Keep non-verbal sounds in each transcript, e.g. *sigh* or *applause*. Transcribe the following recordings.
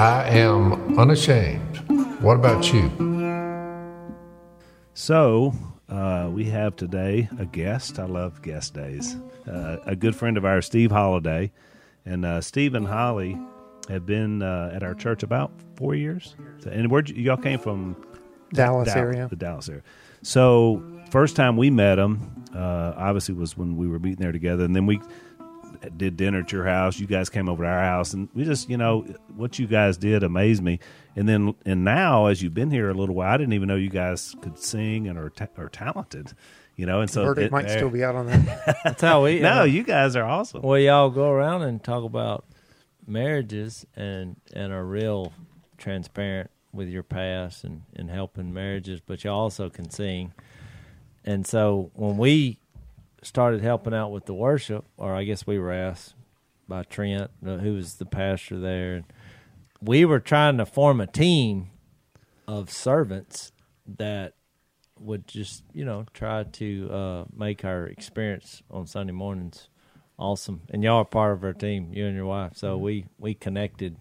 I am unashamed. What about you? So, uh, we have today a guest. I love guest days. Uh, a good friend of ours, Steve Holiday. And uh, Steve and Holly have been uh, at our church about four years. And where y'all came from? Dallas Dal- area. The Dallas area. So, first time we met them, uh, obviously, was when we were meeting there together. And then we did dinner at your house. You guys came over to our house, and we just, you know, what you guys did amazed me. And then, and now, as you've been here a little while, I didn't even know you guys could sing and are ta- are talented. You know, and so Verdict it- might still be out on that. *laughs* That's how we. no, uh, you guys are awesome. Well, y'all go around and talk about marriages and and are real transparent with your past and and helping marriages, but you also can sing. And so when we started helping out with the worship, or I guess we were asked by Trent, uh, who was the pastor there, and we were trying to form a team of servants that would just you know try to uh, make our experience on Sunday mornings awesome. And y'all are part of our team, you and your wife. So we we connected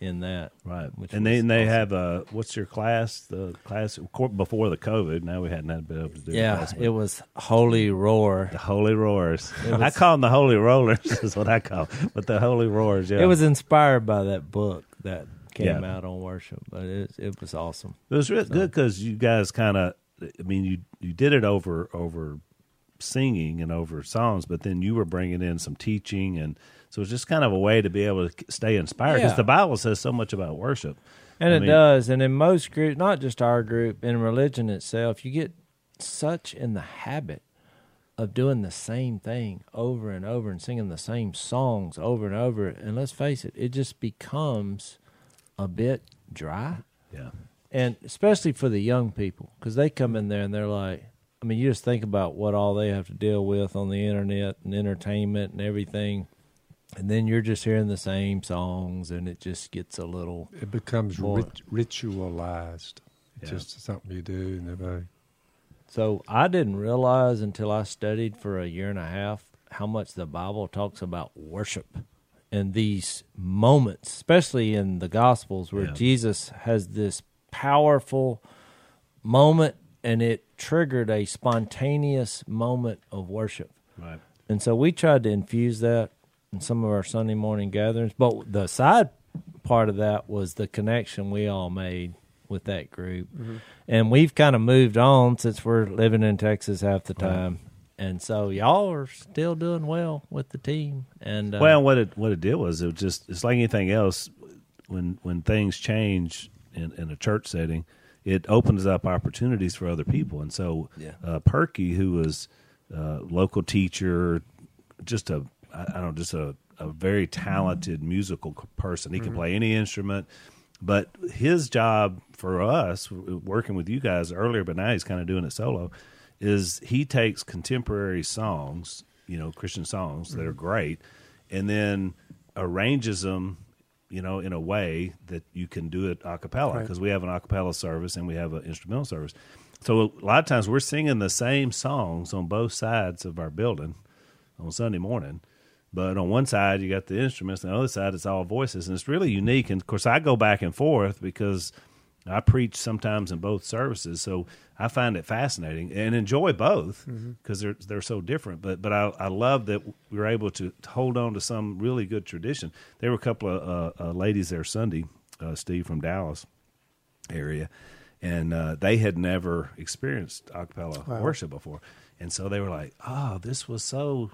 in that, Right, Which and was then they awesome. have a what's your class? The class before the COVID. Now we hadn't had been able to do. Yeah, class, it was Holy Roar. the Holy Roars. It I call them the Holy Rollers. *laughs* is what I call. 'em. But the Holy Roars. Yeah, It was inspired by that book that came Yeah. out on worship, but it it was awesome. It was really good because you guys kind of, I mean, you you did it over over singing and over songs, but then you were bringing in some teaching, and so it's just kind of a way to be able to stay inspired because Yeah. the Bible says so much about worship. And I it mean- does. And in most groups, not just our group, in religion itself, you get such in the habit of doing the same thing over and over and singing the same songs over and over. And let's face it, it just becomes a bit dry. Yeah, and especially for the young people because they come in there and they're like i mean you just think about what all they have to deal with on the internet and entertainment and everything and then you're just hearing the same songs and it just gets a little It becomes rit- ritualized. It's Yeah. just something you do, and everybody. so i didn't realize until i studied for a year and a half how much the bible talks about worship and these moments especially in the gospels where Yeah. jesus has this powerful moment and it triggered a spontaneous moment of worship. right. And so we tried to infuse that in some of our Sunday morning gatherings. But the side part of that was the connection we all made with that group. And we've kind of moved on since we're living in Texas half the time. And so y'all are still doing well with the team. And uh, Well, what it what it did was it was just it's like anything else. When when things change in, in a church setting, it opens up opportunities for other people. And so, Yeah. uh, Perky, who was uh, local teacher, just a I I don't know, just a a very talented musical person. He can mm-hmm. play any instrument. But his job for us, working with you guys earlier, but now he's kind of doing it solo, is he takes contemporary songs, you know, Christian songs that are mm-hmm. great, and then arranges them, you know, in a way that you can do it a cappella Right. because we have an a cappella service and we have an instrumental service. So a lot of times we're singing the same songs on both sides of our building on Sunday morning. But on one side you got the instruments, and the other side it's all voices, and it's really unique. And of course, I go back and forth because I preach sometimes in both services, so I find it fascinating and enjoy both because they're they're so different. But but I, I love that we were able to hold on to some really good tradition. There were a couple of uh, uh, ladies there Sunday, uh, Steve from Dallas area, and uh, they had never experienced a cappella Wow. worship before, and so they were like, "Oh, this was so."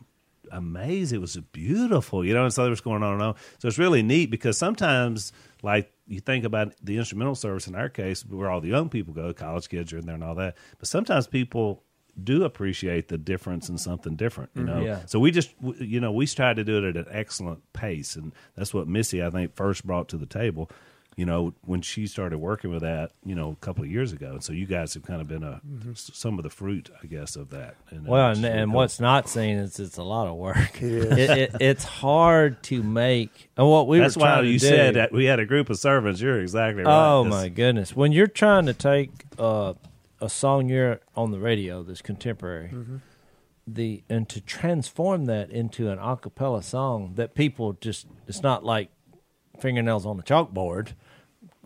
Amazing. It was beautiful, you know, and so there was going on and on. So it's really neat because sometimes, like, you think about the instrumental service in our case, where all the young people go, college kids are in there and all that. But sometimes people do appreciate the difference in something different, you mm-hmm. know. Yeah. So we just, you know, we tried to do it at an excellent pace, and that's what Missy, I think, first brought to the table. You know, when she started working with that, you know, a couple of years ago, and so you guys have kind of been a s- some of the fruit, I guess, of that. And, uh, Well, and, and what's not seen is it's a lot of work. It *laughs* is. It, it, it's hard to make. And what we That's were why you do, said that we had a group of servants. You're exactly right. Oh 'Cause- my goodness! When you're trying to take uh, a song you're on the radio that's contemporary, the and to transform that into an a cappella song that people just it's not like fingernails on a chalkboard,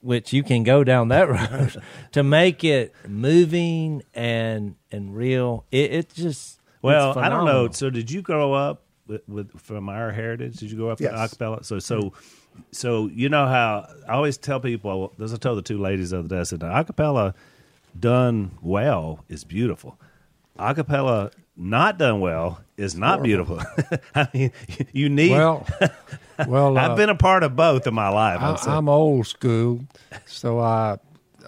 which you can go down that *laughs* road to make it moving and and real. It, it just Well, it's I don't know. So, did you grow up with, with from our heritage? Did you grow up Yes. with acapella? So, so, so you know how I always tell people. As I told the two ladies the other day, I said, acapella done well is beautiful. Acapella not done well is not beautiful. *laughs* I mean, you need. Well, *laughs* *laughs* well, uh, I've been a part of both in my life. I. I'm old school, so I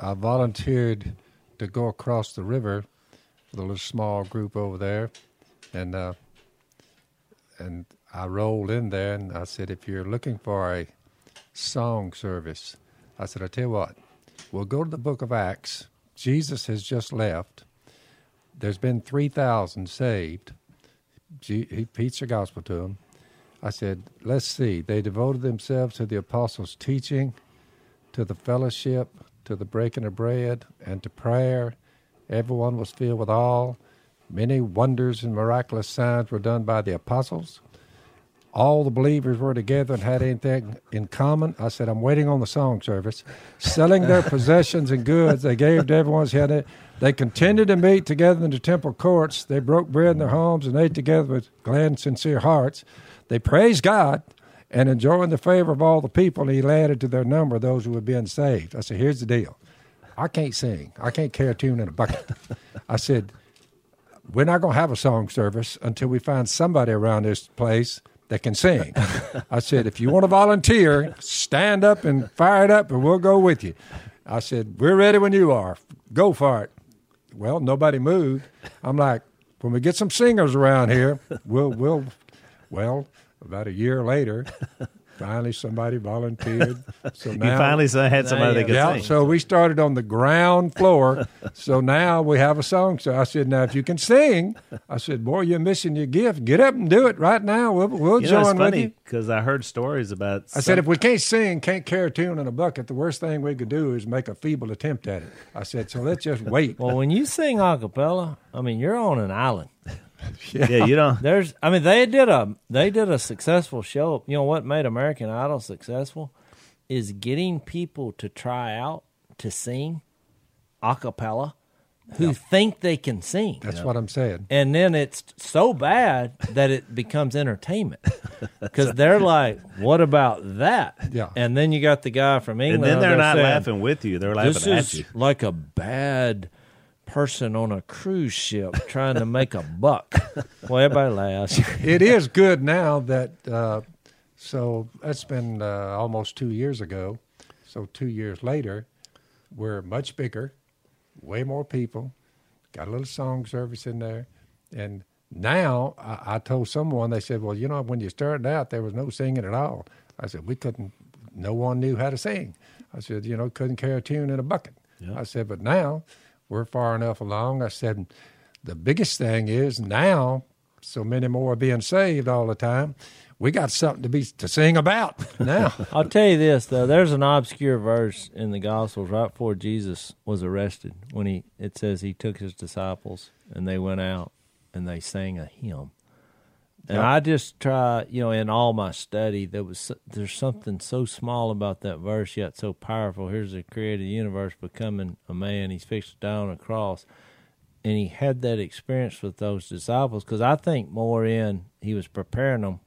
I volunteered to go across the river with a little small group over there, and uh, and I rolled in there and I said, if you're looking for a song service, I said, I tell you what, we'll go to the Book of Acts. Jesus has just left. There's been three thousand saved. He preached the gospel to them. I said, let's see. They devoted themselves to the apostles' teaching, to the fellowship, to the breaking of bread, and to prayer. Everyone was filled with awe. Many wonders and miraculous signs were done by the apostles. All the believers were together and had anything in common. I said, I'm waiting on the song service. Selling their *laughs* possessions and goods, they gave to everyone's head. They continued to meet together in the temple courts. They broke bread in their homes and ate together with glad and sincere hearts. They praised God and enjoying the favor of all the people, and he added to their number those who had been saved. I said, Here's the deal. I can't sing. I can't carry a tune in a bucket. I said, We're not going to have a song service until we find somebody around this place that can sing. *laughs* I said, If you want to volunteer, stand up and fire it up, and we'll go with you. I said, We're ready when you are. Go for it. Well, nobody moved. I'm like, when we get some singers around here, we'll we'll well, about a year later, *laughs* finally somebody volunteered. *laughs* So now, you finally had somebody that could yeah. sing. So we started on the ground floor. *laughs* so now we have a song. So I said, now if you can sing, I said, boy, you're missing your gift. Get up and do it right now. We'll we'll you know, it's join with funny you. because I heard stories about. I said, if we can't sing, can't carry a tune in a bucket, the worst thing we could do is make a feeble attempt at it. I said, so let's just wait. Well, when you sing a cappella, I mean, you're on an island. *laughs* yeah, you don't. *laughs* There's, I mean, they did a they did a successful show. You know what made American Idol successful is getting people to try out to sing a cappella who think they can sing. That's what I'm saying. and then it's so bad that it becomes entertainment *laughs* because they're like, "What about that?" Yeah. and then you got the guy from England, And then they're not saying, laughing with you; they're This laughing at is you. like a bad person on a cruise ship trying to make a buck. well, everybody laughs. it is good now that uh, so that's been uh, almost two years ago. So two years later we're much bigger way more people got a little song service in there. And now I, I told someone they said well you know when you started out there was no singing at all. I said we couldn't no one knew how to sing. I said you know couldn't carry a tune in a bucket. I said but now we're far enough along i said the biggest thing is now so many more are being saved all the time. We got something to be to sing about *laughs* now. *laughs* I'll tell you this though. There's an obscure verse in the Gospels right before Jesus was arrested when he it says he took his disciples and they went out and they sang a hymn. And Yeah. I just try, you know, in all my study, there was there's something so small about that verse yet so powerful. Here's the created universe becoming a man. He's fixed down on a cross, and he had that experience with those disciples because I think more in he was preparing them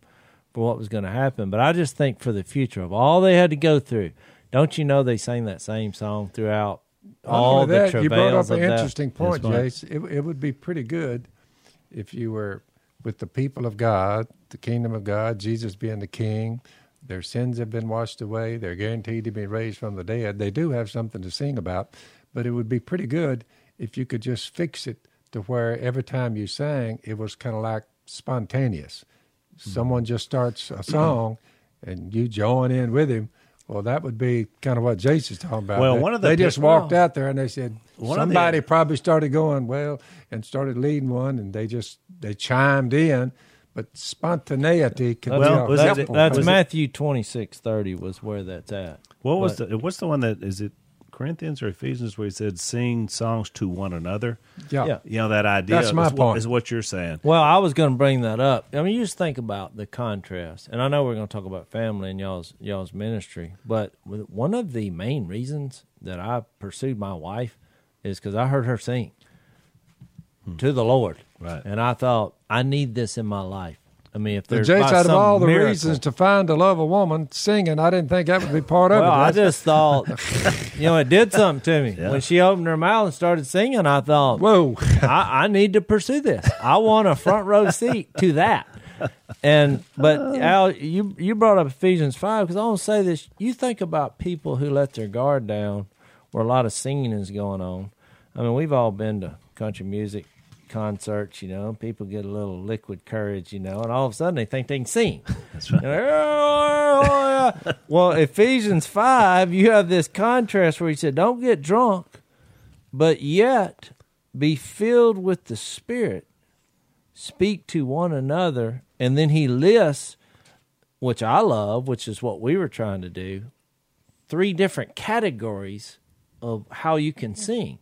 for what was going to happen. But I just think for the future of all they had to go through, don't you know they sang that same song throughout all the only that, you brought up an of that? interesting point, Jace. It, it would be pretty good if you were with the people of God, the kingdom of God, Jesus being the king. Their sins have been washed away. They're guaranteed to be raised from the dead. They do have something to sing about, but it would be pretty good if you could just fix it to where every time you sang, it was kind of like spontaneous. Mm-hmm. Someone just starts a song and you join in with him. Well, that would be kind of what Jason's talking about. Well, They- one of the they just walked well, out there and they said one of the- somebody probably started going well and started leading one, and they just they chimed in. But spontaneity can That's, be Well, was it- that's was it- Matthew twenty six thirty was where that's at. What was But- the? What's the one that is it? Corinthians or Ephesians where he said sing songs to one another. Yeah. Yeah. You know that idea. That's my is what- point. Is what you're saying. Well, I was going to bring that up. I mean, you just think about the contrast, and I know we're going to talk about family and y'all's y'all's ministry, but one of the main reasons that I pursued my wife is because I heard her sing hmm. to the Lord, Right. And I thought I need this in my life. I mean, if there's Jace, by out of all the miracle- reasons to find to love a woman, singing, I didn't think that would be part of well, it. I just thought, *laughs* you know, it did something to me Yeah. when she opened her mouth and started singing. I thought, Whoa. I, I need to pursue this. I want a front row seat to that. And but Al, you you brought up Ephesians five because I want to say this. You think about people who let their guard down, where a lot of singing is going on. I mean, we've all been to country music concerts, you know. People get a little liquid courage, you know, and all of a sudden they think they can sing. *laughs* That's right. Oh, oh, oh, *laughs* well, Ephesians five, you have this contrast where he said, "Don't get drunk, but yet be filled with the Spirit." speak to one another and then he lists which i love which is what we were trying to do three different categories of how you can sing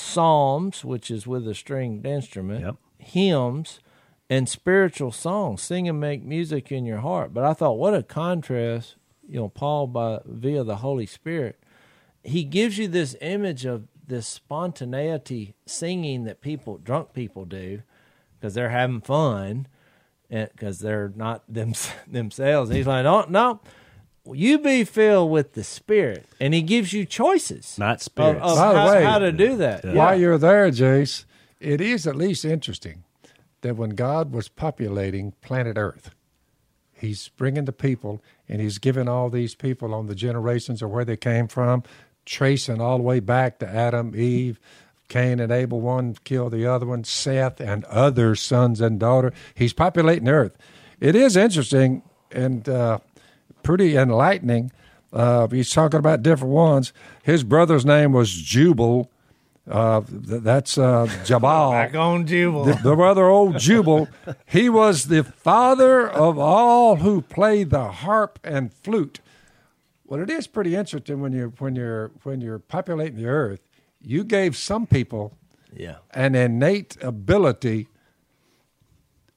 psalms which is with a stringed instrument Yep. hymns and spiritual songs. Sing and make music in your heart. But i thought what a contrast you know paul by via the holy spirit. He gives you this image of this spontaneity singing that people drunk people do because they're having fun because they're not *laughs* them, themselves. And he's like no no you be filled with the spirit and he gives you choices Not of, of By the how, way, how to do that Yeah. Yeah. While you're there, Jace, it is at least interesting that when God was populating planet Earth, He's bringing the people and He's giving all these people on the generations of where they came from, tracing all the way back to Adam, Eve, Cain and Abel, one killed the other one, Seth and other sons and daughter. He's populating the earth. It is interesting and uh, pretty enlightening. Uh, he's talking about different ones. His brother's name was Jubal. Uh, th- that's uh, Jabal. *laughs* back on jubal the, the brother old Jubal. He was the father of all who play the harp and flute. Well, it is pretty interesting when you when you're when you're populating the earth. You gave some people yeah an innate ability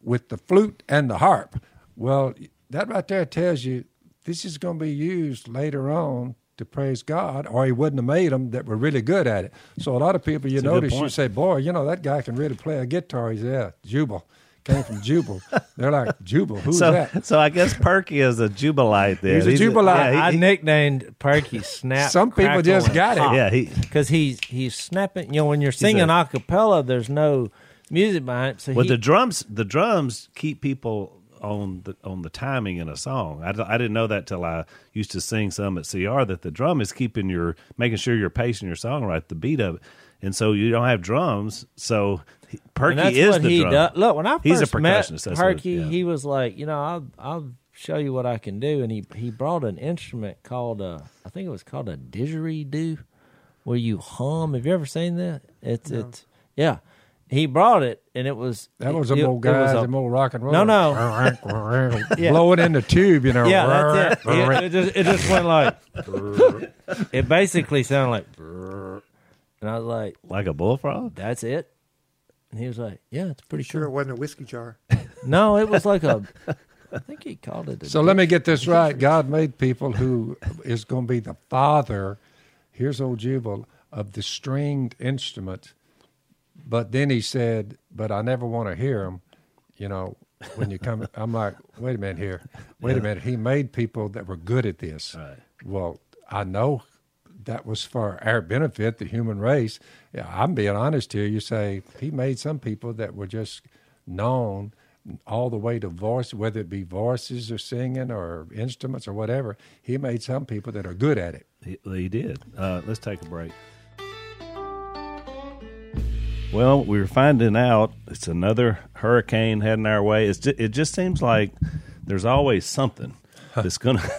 with the flute and the harp. Well, that right there tells you this is going to be used later on to praise God, or He wouldn't have made them that were really good at it. So a lot of people, you That's notice, you say, "Boy, you know that guy can really play a guitar." He's yeah, Jubal came from Jubal. *laughs* They're like Jubal. Who's so, that? so I guess Perky is a jubilite. Then He's a Jubilite. yeah, I he- nicknamed Perky Snap. Some people just got it. yeah, he, because he's he's snapping. You know, when you're singing a cappella, there's no music behind it. So But he, the drums, the drums keep people on the on the timing in a song. I, I didn't know that till I used to sing some at CR that the drum is keeping your making sure you're pacing your song right, the beat of it, and so you don't have drums. So Perky and that's is what the he drum. does. Look, when I He's a first met percussionist, that's what it- Perky, yeah. he was like, you know, I'll I'll show you what I can do, and he he brought an instrument called uh, I think it was called a didgeridoo, where you hum. Have you ever seen that? It's it's yeah. He brought it, and it was That was a old it guy, a- a old rock and roll. No, no, *laughs* Yeah. blowing in the tube, you know. Yeah, that's it. It, it just it just went like it basically sounded like, and I was like, like a bullfrog. "That's it." And he was like, "Yeah, it's pretty Sure, it wasn't a whiskey jar. *laughs* No, it was like a. I think he called it. A So let me get this right. God made people who is going to be the father. Here's old Jubal of the stringed instrument. But then he said, "But I never want to hear him." You know, when you come, I'm like, "Wait a minute here. Wait a minute. He made people that were good at this." Right. Well, I know that was for our benefit, the human race. Yeah, I'm being honest here. You say he made some people that were just known all the way to voice, whether it be voices or singing or instruments or whatever. He made some people that are good at it. He, he did. Uh, let's take a break. Well, we were finding out it's another hurricane heading our way. It's just, it just seems like there's always something that's going *laughs* to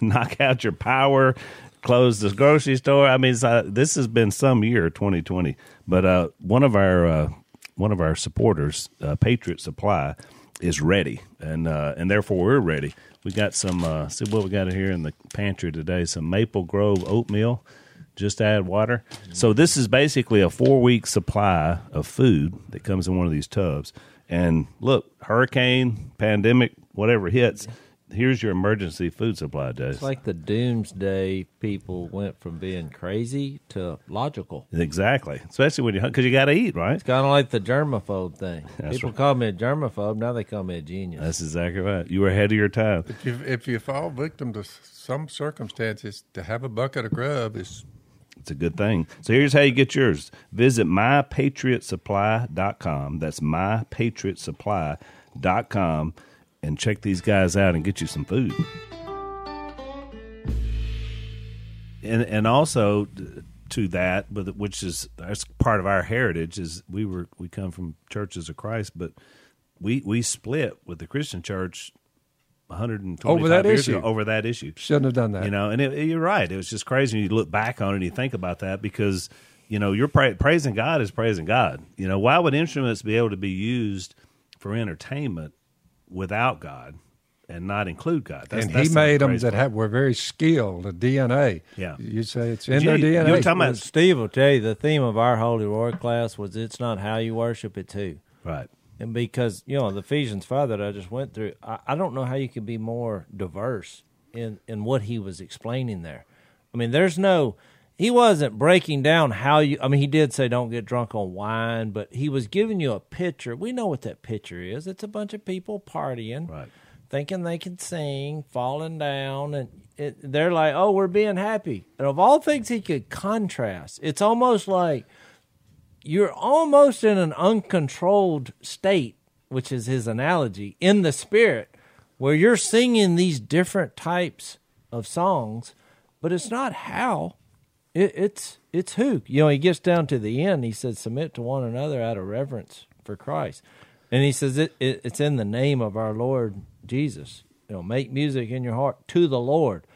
knock out your power, close the grocery store. I mean, uh, this has been some year, 2020. But uh, one of our uh, one of our supporters, uh, Patriot Supply, is ready, and uh, and therefore we're ready. We got some. Uh, see what we got here in the pantry today: some Maple Grove oatmeal. Just add water. So this is basically a four week supply of food that comes in one of these tubs. And look, hurricane, pandemic, whatever hits, here's your emergency food supply, Jay. It's like the doomsday people went from being crazy to logical. exactly, especially when you because you got to eat, right? It's kind of like the germaphobe thing. That's people right. call me a germaphobe. Now they call me a genius. That's exactly right. You were ahead of your time. If you, if you fall victim to some circumstances, to have a bucket of grub is It's a good thing. So here's how you get yours. Visit mypatriotsupply.com. That's mypatriotsupply.com and check these guys out and get you some food. And and also to that, but which is that's part of our heritage is we were we come from churches of Christ, but we we split with the Christian church 125 Over that years issue. ago over that issue. shouldn't have done that. You know, and it, you're right. It was just crazy. You look back on it and you think about that because you know you're pra- praising God is praising God. You know, why would instruments be able to be used for entertainment without God and not include God? That's, and that's he the made them that have, were very skilled, the DNA. Yeah. You say it's in Gee, their You're talking about Steve will tell you the theme of our Holy Roar class was it's not how you worship, it's who. right. And because, you know, the Ephesians 5 that I just went through, I, I don't know how you could be more diverse in, in what he was explaining there. I mean, there's no, he wasn't breaking down how you, I mean, he did say don't get drunk on wine, but he was giving you a picture. We know what that picture is. It's a bunch of people partying, Right. thinking they can sing, falling down, and it, they're like, oh, we're being happy. And of all things he could contrast, it's almost like, you're almost in an uncontrolled state, which is his analogy, in the spirit, where you're singing these different types of songs, but it's not how. It, it's it's who. You know, he gets down to the end. He says, "Submit to one another out of reverence for Christ," and he says, it, it, "It's in the name of our Lord Jesus." You know, make music in your heart to the Lord,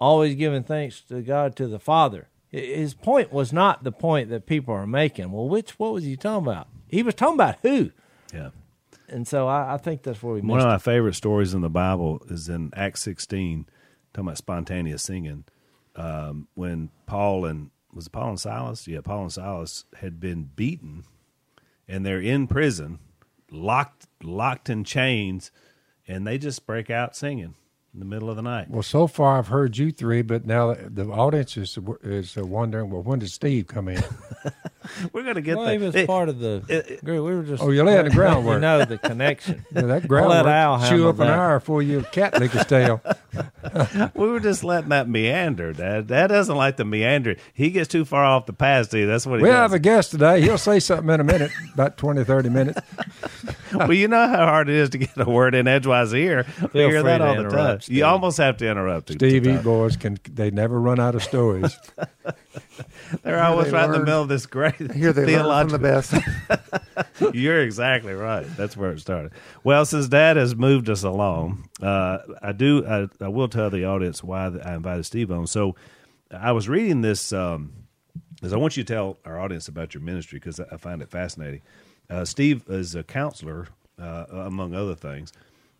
always giving thanks to God to the Father. His point was not the point that people are making. Well, which what was he talking about? He was talking about who, Yeah. and so I, I think that's where we One of it. my favorite stories in the Bible is in Acts 16, talking about spontaneous singing. Um, when Paul and was it Paul and Silas? Yeah, Paul and Silas had been beaten, and they're in prison, locked locked in chains, and they just break out singing in the middle of the night. Well, so far I've heard you three, but now the audience is is wondering, well, when did Steve come in? *laughs* We're gonna get Well, there. he was It- part of the it- group. We were just Oh, you're laying the *laughs* groundwork. You know the connection. *laughs* Yeah, that I'll let groundwork Al chew handle up an hour for your cat lick his tail. we were just letting that meander. Dad, Dad doesn't like the meander. He gets too far off the path. See, that's what he does. We does. have a guest today. He'll say something in a minute, about 20, 30 minutes. Well, you know how hard it is to get a word in edgewise ear. We hear that all the time. Steve. You almost have to interrupt. to- Steve to E. boys can they never run out of stories. *laughs* They're always they right in the middle of this great Here they learn from the theological. best. *laughs* You're exactly right. That's where it started. Well, since Dad has moved us along, uh, I do. I, I will tell the audience why I invited Steve on. So, I was reading this um, because I want you to tell our audience about your ministry because I find it fascinating. Uh, Steve is a counselor, uh, among other things,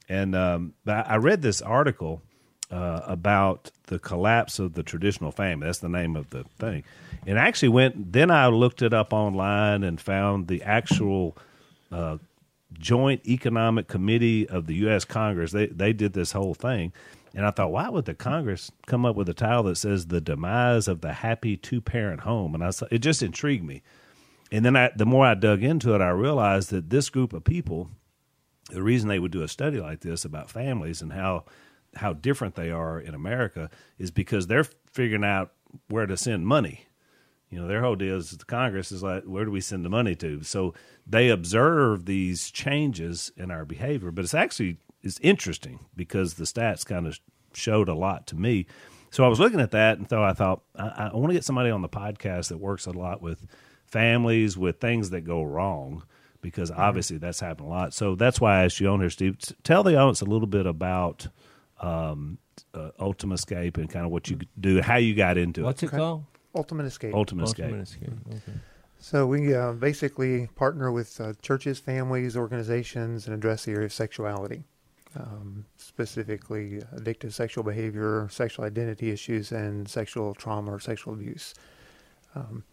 and um, I read this article uh, about the collapse of the traditional family. That's the name of the thing. And I actually went. Then I looked it up online and found the actual uh, Joint Economic Committee of the U.S. Congress. They they did this whole thing, and I thought, why would the Congress come up with a title that says "The Demise of the Happy Two Parent Home"? And I it just intrigued me. And then I, the more I dug into it, I realized that this group of people, the reason they would do a study like this about families and how how different they are in America is because they're figuring out where to send money. You know, their whole deal is the Congress is like, where do we send the money to? So they observe these changes in our behavior, but it's actually it's interesting because the stats kind of showed a lot to me. So I was looking at that and so I thought I, I want to get somebody on the podcast that works a lot with families with things that go wrong because obviously that's happened a lot. So that's why I asked you on here, Steve. Tell the audience a little bit about um, uh, Ultimate Escape and kind of what you do, how you got into What's it. What's it called? Ultimate Escape. Ultimate Escape. Ultimate Escape. Okay. So we uh, basically partner with uh, churches, families, organizations, and address the area of sexuality. um, specifically addictive sexual behavior, sexual identity issues, and sexual trauma or sexual abuse. Um,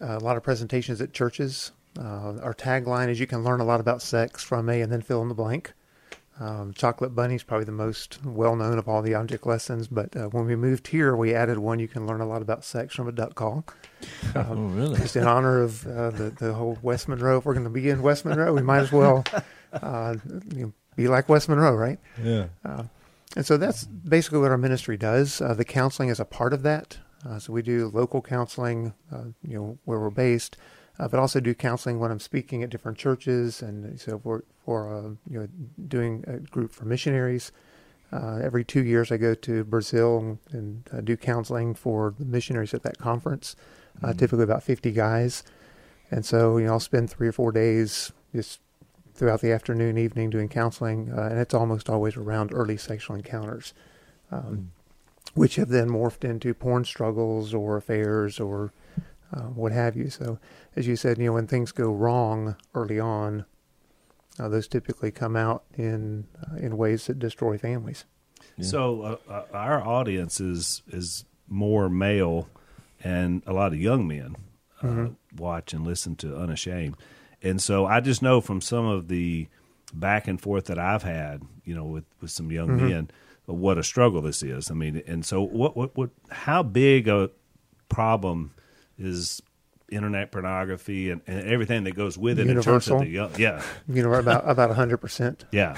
a lot of presentations at churches. Uh, our tagline is "You can learn a lot about sex from a," and then fill in the blank. Um, Chocolate Bunny is probably the most well known of all the object lessons, but uh, when we moved here, we added one. You can learn a lot about sex from a duck call. *laughs* oh, really? Just in honor of uh, the the whole West Monroe. If we're going to be in West Monroe, we might as well *laughs* uh, you know, be like West Monroe, right? Yeah. Uh, and so that's basically what our ministry does. Uh, the counseling is a part of that. Uh, so we do local counseling, uh, you know, where we're based, uh, but also do counseling when I'm speaking at different churches, and so for for uh, you know doing a group for missionaries. Uh, every two years, I go to Brazil and, and uh, do counseling for the missionaries at that conference. Uh, typically, about 50 guys, and so you know I'll spend three or four days just throughout the afternoon, evening doing counseling, uh, and it's almost always around early sexual encounters, um, which have then morphed into porn struggles or affairs or uh, what have you. So, as you said, you know, when things go wrong early on, uh, those typically come out in uh, in ways that destroy families. So uh, uh, our audience is is more male, and a lot of young men uh, watch and listen to Unashamed, and so I just know from some of the back and forth that I've had, you know, with with some young men, what a struggle this is. I mean, and so what what what how big a problem is internet pornography and, and everything that goes with it in terms Universal? of the uh, yeah. You know, about about hundred percent. *laughs* Yeah.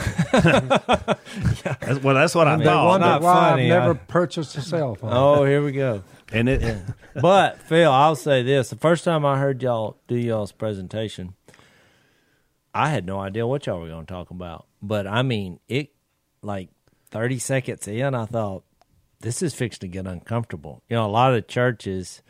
That's, well, that's what I They thought. wonder not why funny, I've never I- purchased a cell phone. Oh, here we go. And it, but Phil, I'll say this: the first time I heard y'all do y'all's presentation, I had no idea what y'all were going to talk about. But I mean, it like thirty seconds in, I thought this is fixed to get uncomfortable. You know, a lot of churches,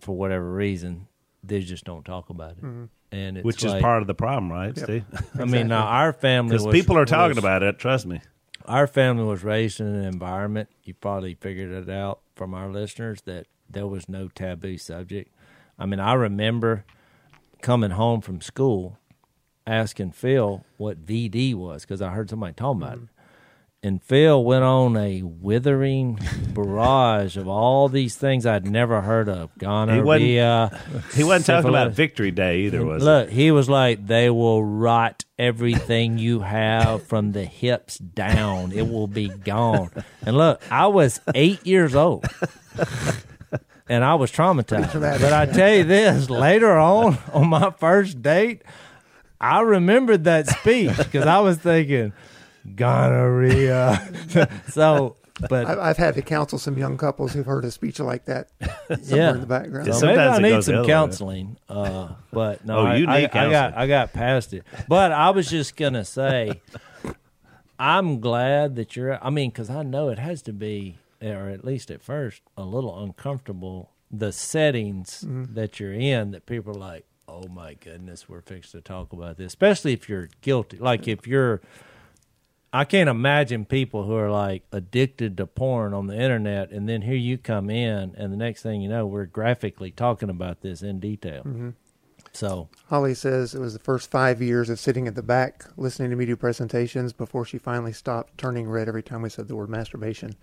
for whatever reason, they just don't talk about it, mm-hmm. and it's which like- is part of the problem, right, Steve? *laughs* I mean, now our family Because people are talking was- about it. Trust me. our family was raised in an environment you probably figured it out from our listeners that there was no taboo subject i mean i remember coming home from school asking phil what vd was because i heard somebody talking about it and phil went on a withering barrage of all these things i'd never heard of gonorrhea He wasn't talking about. Victory Day either, was Look, he was like, they will rot everything you have from the hips down. It will be gone. And look, I was eight years old. And I was traumatized. But I tell you this, later on, on my first date, I remembered that speech because I was thinking, gonorrhea. *laughs* so, but I've, I've had to counsel some young couples who've heard a speech like that *laughs* somewhere Yeah. in the background. Yeah, So maybe Sometimes I it need goes the some other way. counseling. Uh, but no, Oh, I, you I, need I got counseling. I got past it. But I was just gonna say, I'm glad that you're. I mean, because I know it has to be, or at least at first, a little uncomfortable. The settings that you're in, that people are like, "Oh my goodness, we're fixed to talk about this," especially if you're guilty. Like if you're I can't imagine people who are like addicted to porn on the internet, and then here you come in, and the next thing you know, we're graphically talking about this in detail. Mm-hmm. So, Holly says it was the first five years of sitting at the back listening to me do presentations before she finally stopped turning red every time we said the word masturbation.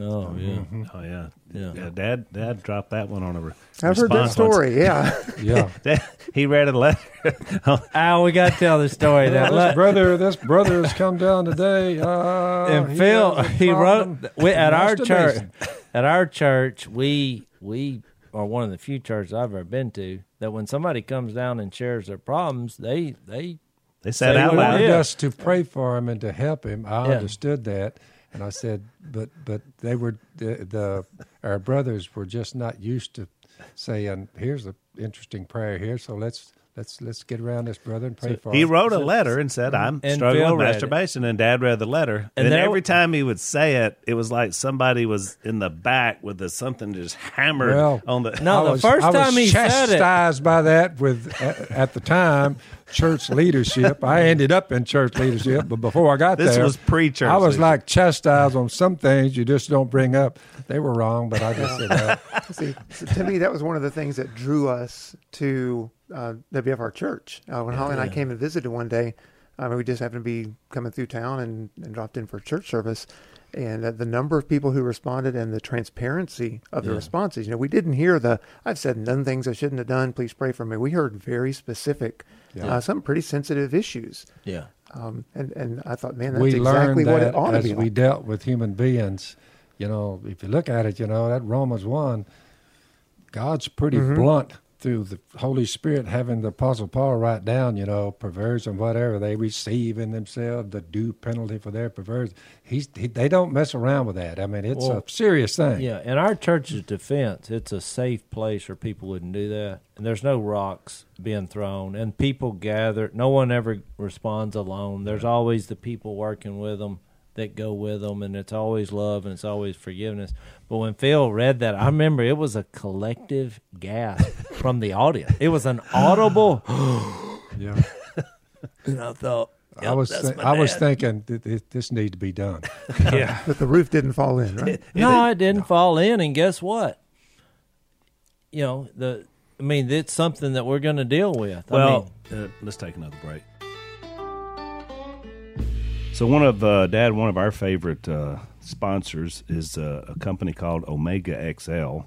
Oh yeah, Oh yeah. Yeah. yeah. Dad, Dad dropped that one on a. Re- I've heard that response once. story. Yeah, *laughs* Yeah. Dad, he read a letter. *laughs* ah, we got to tell the story. That this brother, this brother has come down today. Uh, and he Phil, he wrote we, at our church. At our church, we we are one of the few churches I've ever been to that when somebody comes down and shares their problems, they they they said Say out what He it loud. wanted us to pray for him and to help him. I Yeah. understood that, and I said, but but they were the, the our brothers were just not used to saying, "Here's an interesting prayer here, so let's let's let's get around this brother and pray for He him." wrote a letter and said, "I'm And struggling Phil with read it. masturbation," and Dad read the letter. And And, there- every time he would say it, it was like somebody was in the back with the, something just hammered Well, on the. No, I the was, first I was time he said it- chastised by that with at, at the time church leadership. I ended up in church leadership, but before I got This there, this was pre-church I was like chastised on some things you just don't bring up. They were wrong, but I just said that. *laughs* see, so to me, that was one of the things that drew us to uh, WFR Church. Uh, when Holly and I came and visited one day, I mean, we just happened to be coming through town and, and dropped in for church service. And uh, the number of people who responded and the transparency of the Yeah. responses, you know, we didn't hear the, I've said done things I shouldn't have done, please pray for me. We heard very specific, Yeah. uh, some pretty sensitive issues. Yeah. Um, and, and I thought, man, that's we exactly learned what that it ought to as be we like. dealt with human beings. You know, if you look at it, you know that Romans one, God's pretty Mm-hmm. blunt through the Holy Spirit having the Apostle Paul write down, you know, perversion, whatever they receive in themselves, the due penalty for their perversion. He's he, they don't mess around with that. I mean, it's Well, a serious thing. Yeah, in our church's defense, it's a safe place where people wouldn't do that. And there's no rocks being thrown, and people gather. No one ever responds alone. There's always the people working with them that go with them, and it's always love and it's always forgiveness. But when Phil read that, I remember it was a collective gasp from the audience. It was an audible. *gasps* Yeah. *laughs* And I thought, I was that's thi- my I was thinking th- th- this needs to be done. *laughs* yeah. *laughs* But the roof didn't fall in, right? No, it didn't fall in, and guess what? You know the. I mean, it's something that we're going to deal with. I Well, mean, uh, let's take another break. So one of uh, Dad, one of our favorite uh, sponsors is uh, a company called Omega XL,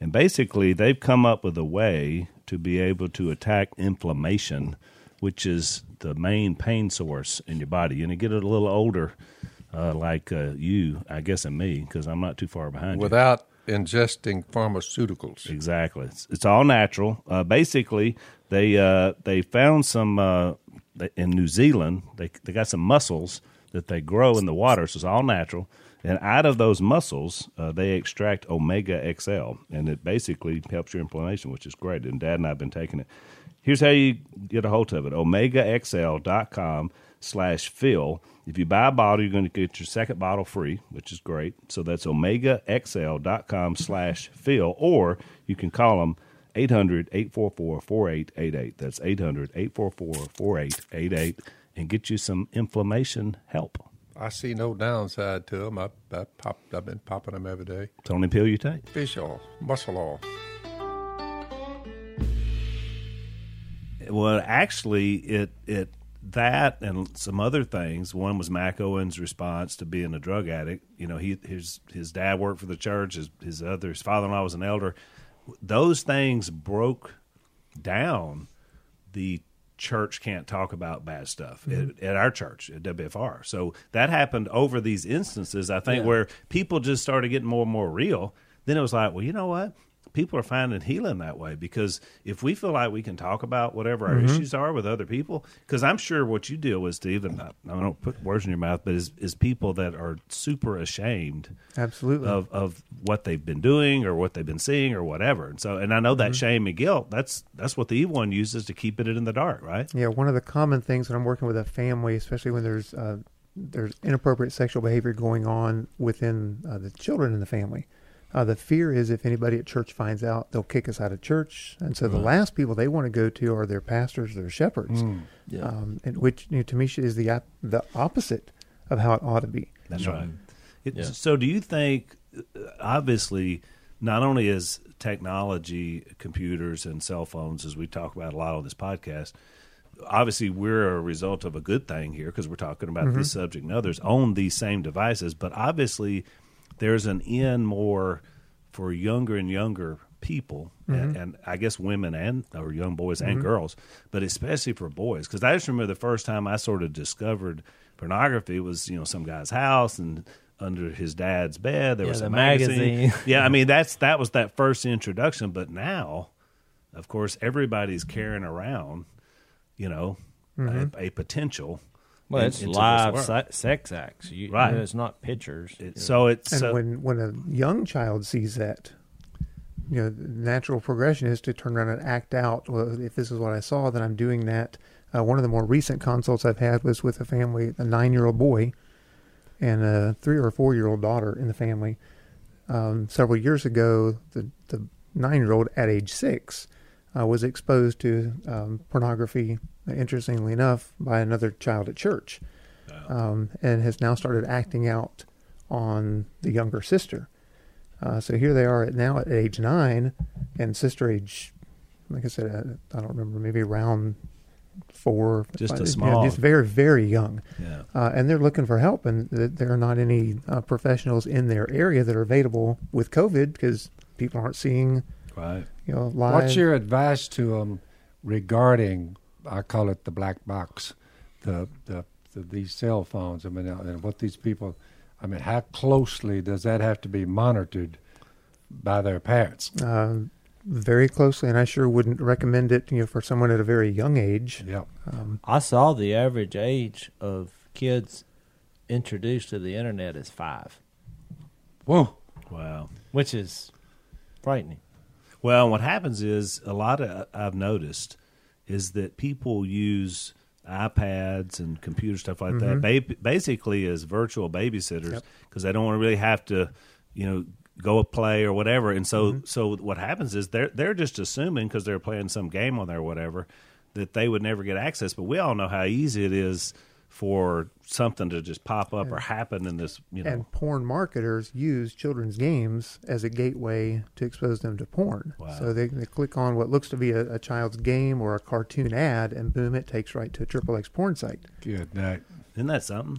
and basically they've come up with a way to be able to attack inflammation, which is the main pain source in your body. And you get it a little older, uh, like uh, you, I guess, and me, because I'm not too far behind you. Without ingesting pharmaceuticals. Exactly. It's, it's all natural. Uh, basically, they uh, they found some uh, in New Zealand. They they got some mussels that they grow in the water, so it's all natural. And out of those mussels, uh, they extract omega XL, and it basically helps your inflammation, which is great. And Dad and I have been taking it. Here's how you get a hold of it: omegaxl.com slash Phil. If you buy a bottle, you're going to get your second bottle free, which is great. So that's omegaxl.com slash Phil, or you can call them 800 844 4888. That's 800 844 4888 and get you some inflammation help. I see no downside to them. I, I pop, I've been popping them every day. It's the only pill you take. Fish oil, muscle oil. Well, actually, it it that and some other things. One was Mac Owen's response to being a drug addict. You know, he his his dad worked for the church. His his other his father in law was an elder. Those things broke down the church can't talk about bad stuff mm-hmm. at, at our church at WFR. So that happened over these instances. I think Yeah. where people just started getting more and more real. Then it was like, well, you know what? People are finding healing that way because if we feel like we can talk about whatever our issues are with other people, because I'm sure what you deal with, Steve, and I, I don't put words in your mouth, but is, is people that are super ashamed Absolutely. of of what they've been doing or what they've been seeing or whatever. And so, and I know that shame and guilt. That's that's what the evil one uses to keep it in the dark, right? Yeah, one of the common things when I'm working with a family, especially when there's uh, there's inappropriate sexual behavior going on within uh, the children in the family, uh, the fear is if anybody at church finds out, they'll kick us out of church, and so the last people they want to go to are their pastors, their shepherds, yeah. um, and which you know, to me is the the opposite of how it ought to be. That's right. It, Yeah. So, do you think, uh, obviously, not only is technology, computers, and cell phones, as we talk about a lot on this podcast, obviously we're a result of a good thing here because we're talking about this subject and others own these same devices, but obviously there's an in more for younger and younger people and, mm-hmm. and I guess women and or young boys and mm-hmm. girls, but especially for boys because I just remember the first time I sort of discovered pornography was you know some guy's house and under his dad's bed there Yeah, was the a magazine. magazine. *laughs* yeah, I mean that's that was that first introduction, but now, of course, everybody's carrying around, you know, a, mm-hmm. a potential. Well, in- it's into this live se- sex acts. You, Right. you know, it's not pictures. It- so it's And so, when when a young child sees that, you know, the natural progression is to turn around and act out. Well, if this is what I saw, then I'm doing that. Uh, one of the more recent consults I've had was with a family, a nine-year-old boy and a three or four-year-old daughter in the family. Um, several years ago, the the nine-year-old at age six uh, was exposed to um, pornography. Interestingly enough, by another child at church, um, and has now started acting out on the younger sister. Uh, so here they are at now at age nine, and sister age, like I said, uh, I don't remember, maybe around four, Just a five, you know, small- just very very young, Yeah. uh, and they're looking for help, and th- there are not any uh, professionals in their area that are available with COVID because people aren't seeing Right. you know live. What's your advice to them regarding? I call it the black box, the the, the these cell phones. I mean, uh, and what these people. I mean, how closely does that have to be monitored by their parents? um, very closely, and I sure wouldn't recommend it. You know, for someone at a very young age. Yeah. Um, I saw the average age of kids introduced to the internet is five, Whoa. Wow. which is frightening. Well, what happens is a lot of I've noticed is that people use iPads and computer stuff like that mm-hmm. ba- basically as virtual babysitters Yep. because they don't want to really have to, you know, go play or whatever. And so, mm-hmm. so what happens is they're they're just assuming because they're playing some game on there or whatever that they would never get access. But we all know how easy it is for something to just pop up or happen in this, you know. and porn marketers use children's games as a gateway to expose them to porn. Wow. So they, they click on what looks to be a, a child's game or a cartoon ad, and boom, it takes right to a triple X porn site. Good night. Isn't that something?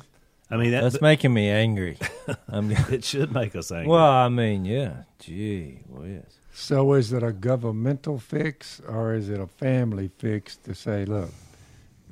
I mean, that, That's making me angry. *laughs* I'm, *laughs* it should make us angry. well, I mean, yeah. Gee whiz. So is it a governmental fix or is it a family fix to say, look,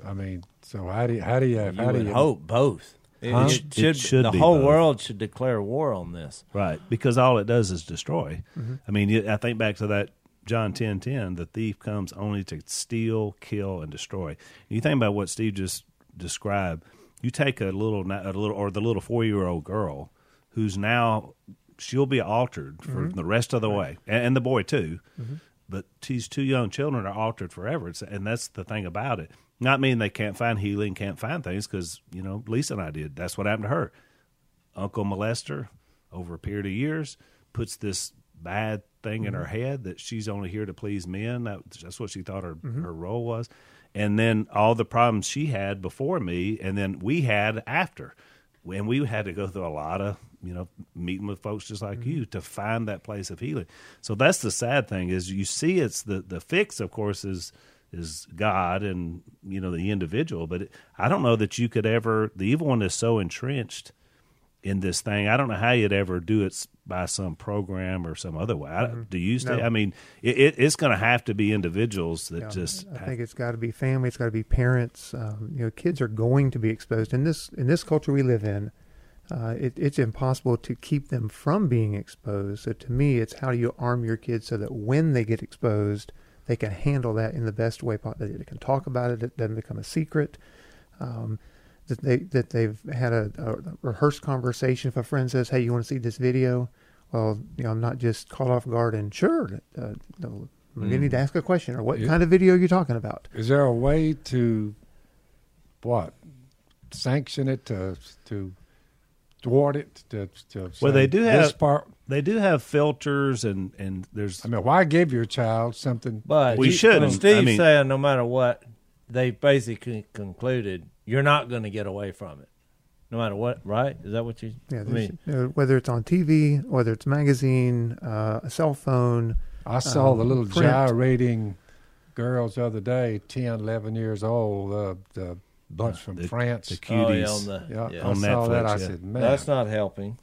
I mean, so how do you, how do you, You how do you hope both. It, Huh? it It should, should the be whole both. world should declare war on this. Right, because all it does is destroy. Mm-hmm. I mean, I think back to that John ten ten. The thief comes only to steal, kill, and destroy. You think about what Steve just described. You take a little, a little, or the little four year old girl who's now she'll be altered for mm-hmm. the rest of the way, and, and the boy too. Mm-hmm. But these two young children are altered forever, it's, and that's the thing about it. Not mean they can't find healing, can't find things, because you know Lisa and I did. That's what happened to her uncle molester over a period of years puts this bad thing in her mm-hmm. head that she's only here to please men. That, that's what she thought her, mm-hmm. her role was. And then all the problems she had before me, and then we had after. And we had to go through a lot of, you know, meeting with folks just like you mm-hmm. to find that place of healing. So that's the sad thing is you see it's the, the fix, of course, is is God and you know the individual, but I don't know that you could ever. The evil one is so entrenched in this thing. I don't know how you'd ever do it by some program or some other way. I, Do you? Stay? No. I mean, it, it, it's going to have to be individuals that just. I think it's got to be family. It's got to be parents. Um, you know, kids are going to be exposed in this in this culture we live in. Uh, it, it's impossible to keep them from being exposed. So to me, it's how do you arm your kids so that when they get exposed, they can handle that in the best way possible. They can talk about it. It doesn't become a secret. Um, that they that they've had a, a rehearsed conversation. If a friend says, "Hey, you want to see this video?" Well, you know, I'm not just caught off guard and sure. Uh, no, you need to ask a question or what Yeah. kind of video are you talking about? Is there a way to what sanction it to to thwart it to, to Well, they do this have- part? They do have filters and and there's I mean, why give your child something? But We shouldn't. but Steve's I mean- saying no matter what, they basically concluded you're not going to get away from it, no matter what. Right? Is that what you? Yeah, I there's- mean, whether it's on TV, whether it's magazine, uh, a cell phone. I saw um, the little print. gyrating girls the other day, 10, 11 years old, uh, the bunch from The- France. the oh, yeah, cuties. on the, yeah, yeah. I On saw that. Netflix, I yeah. said, man. That's not helping.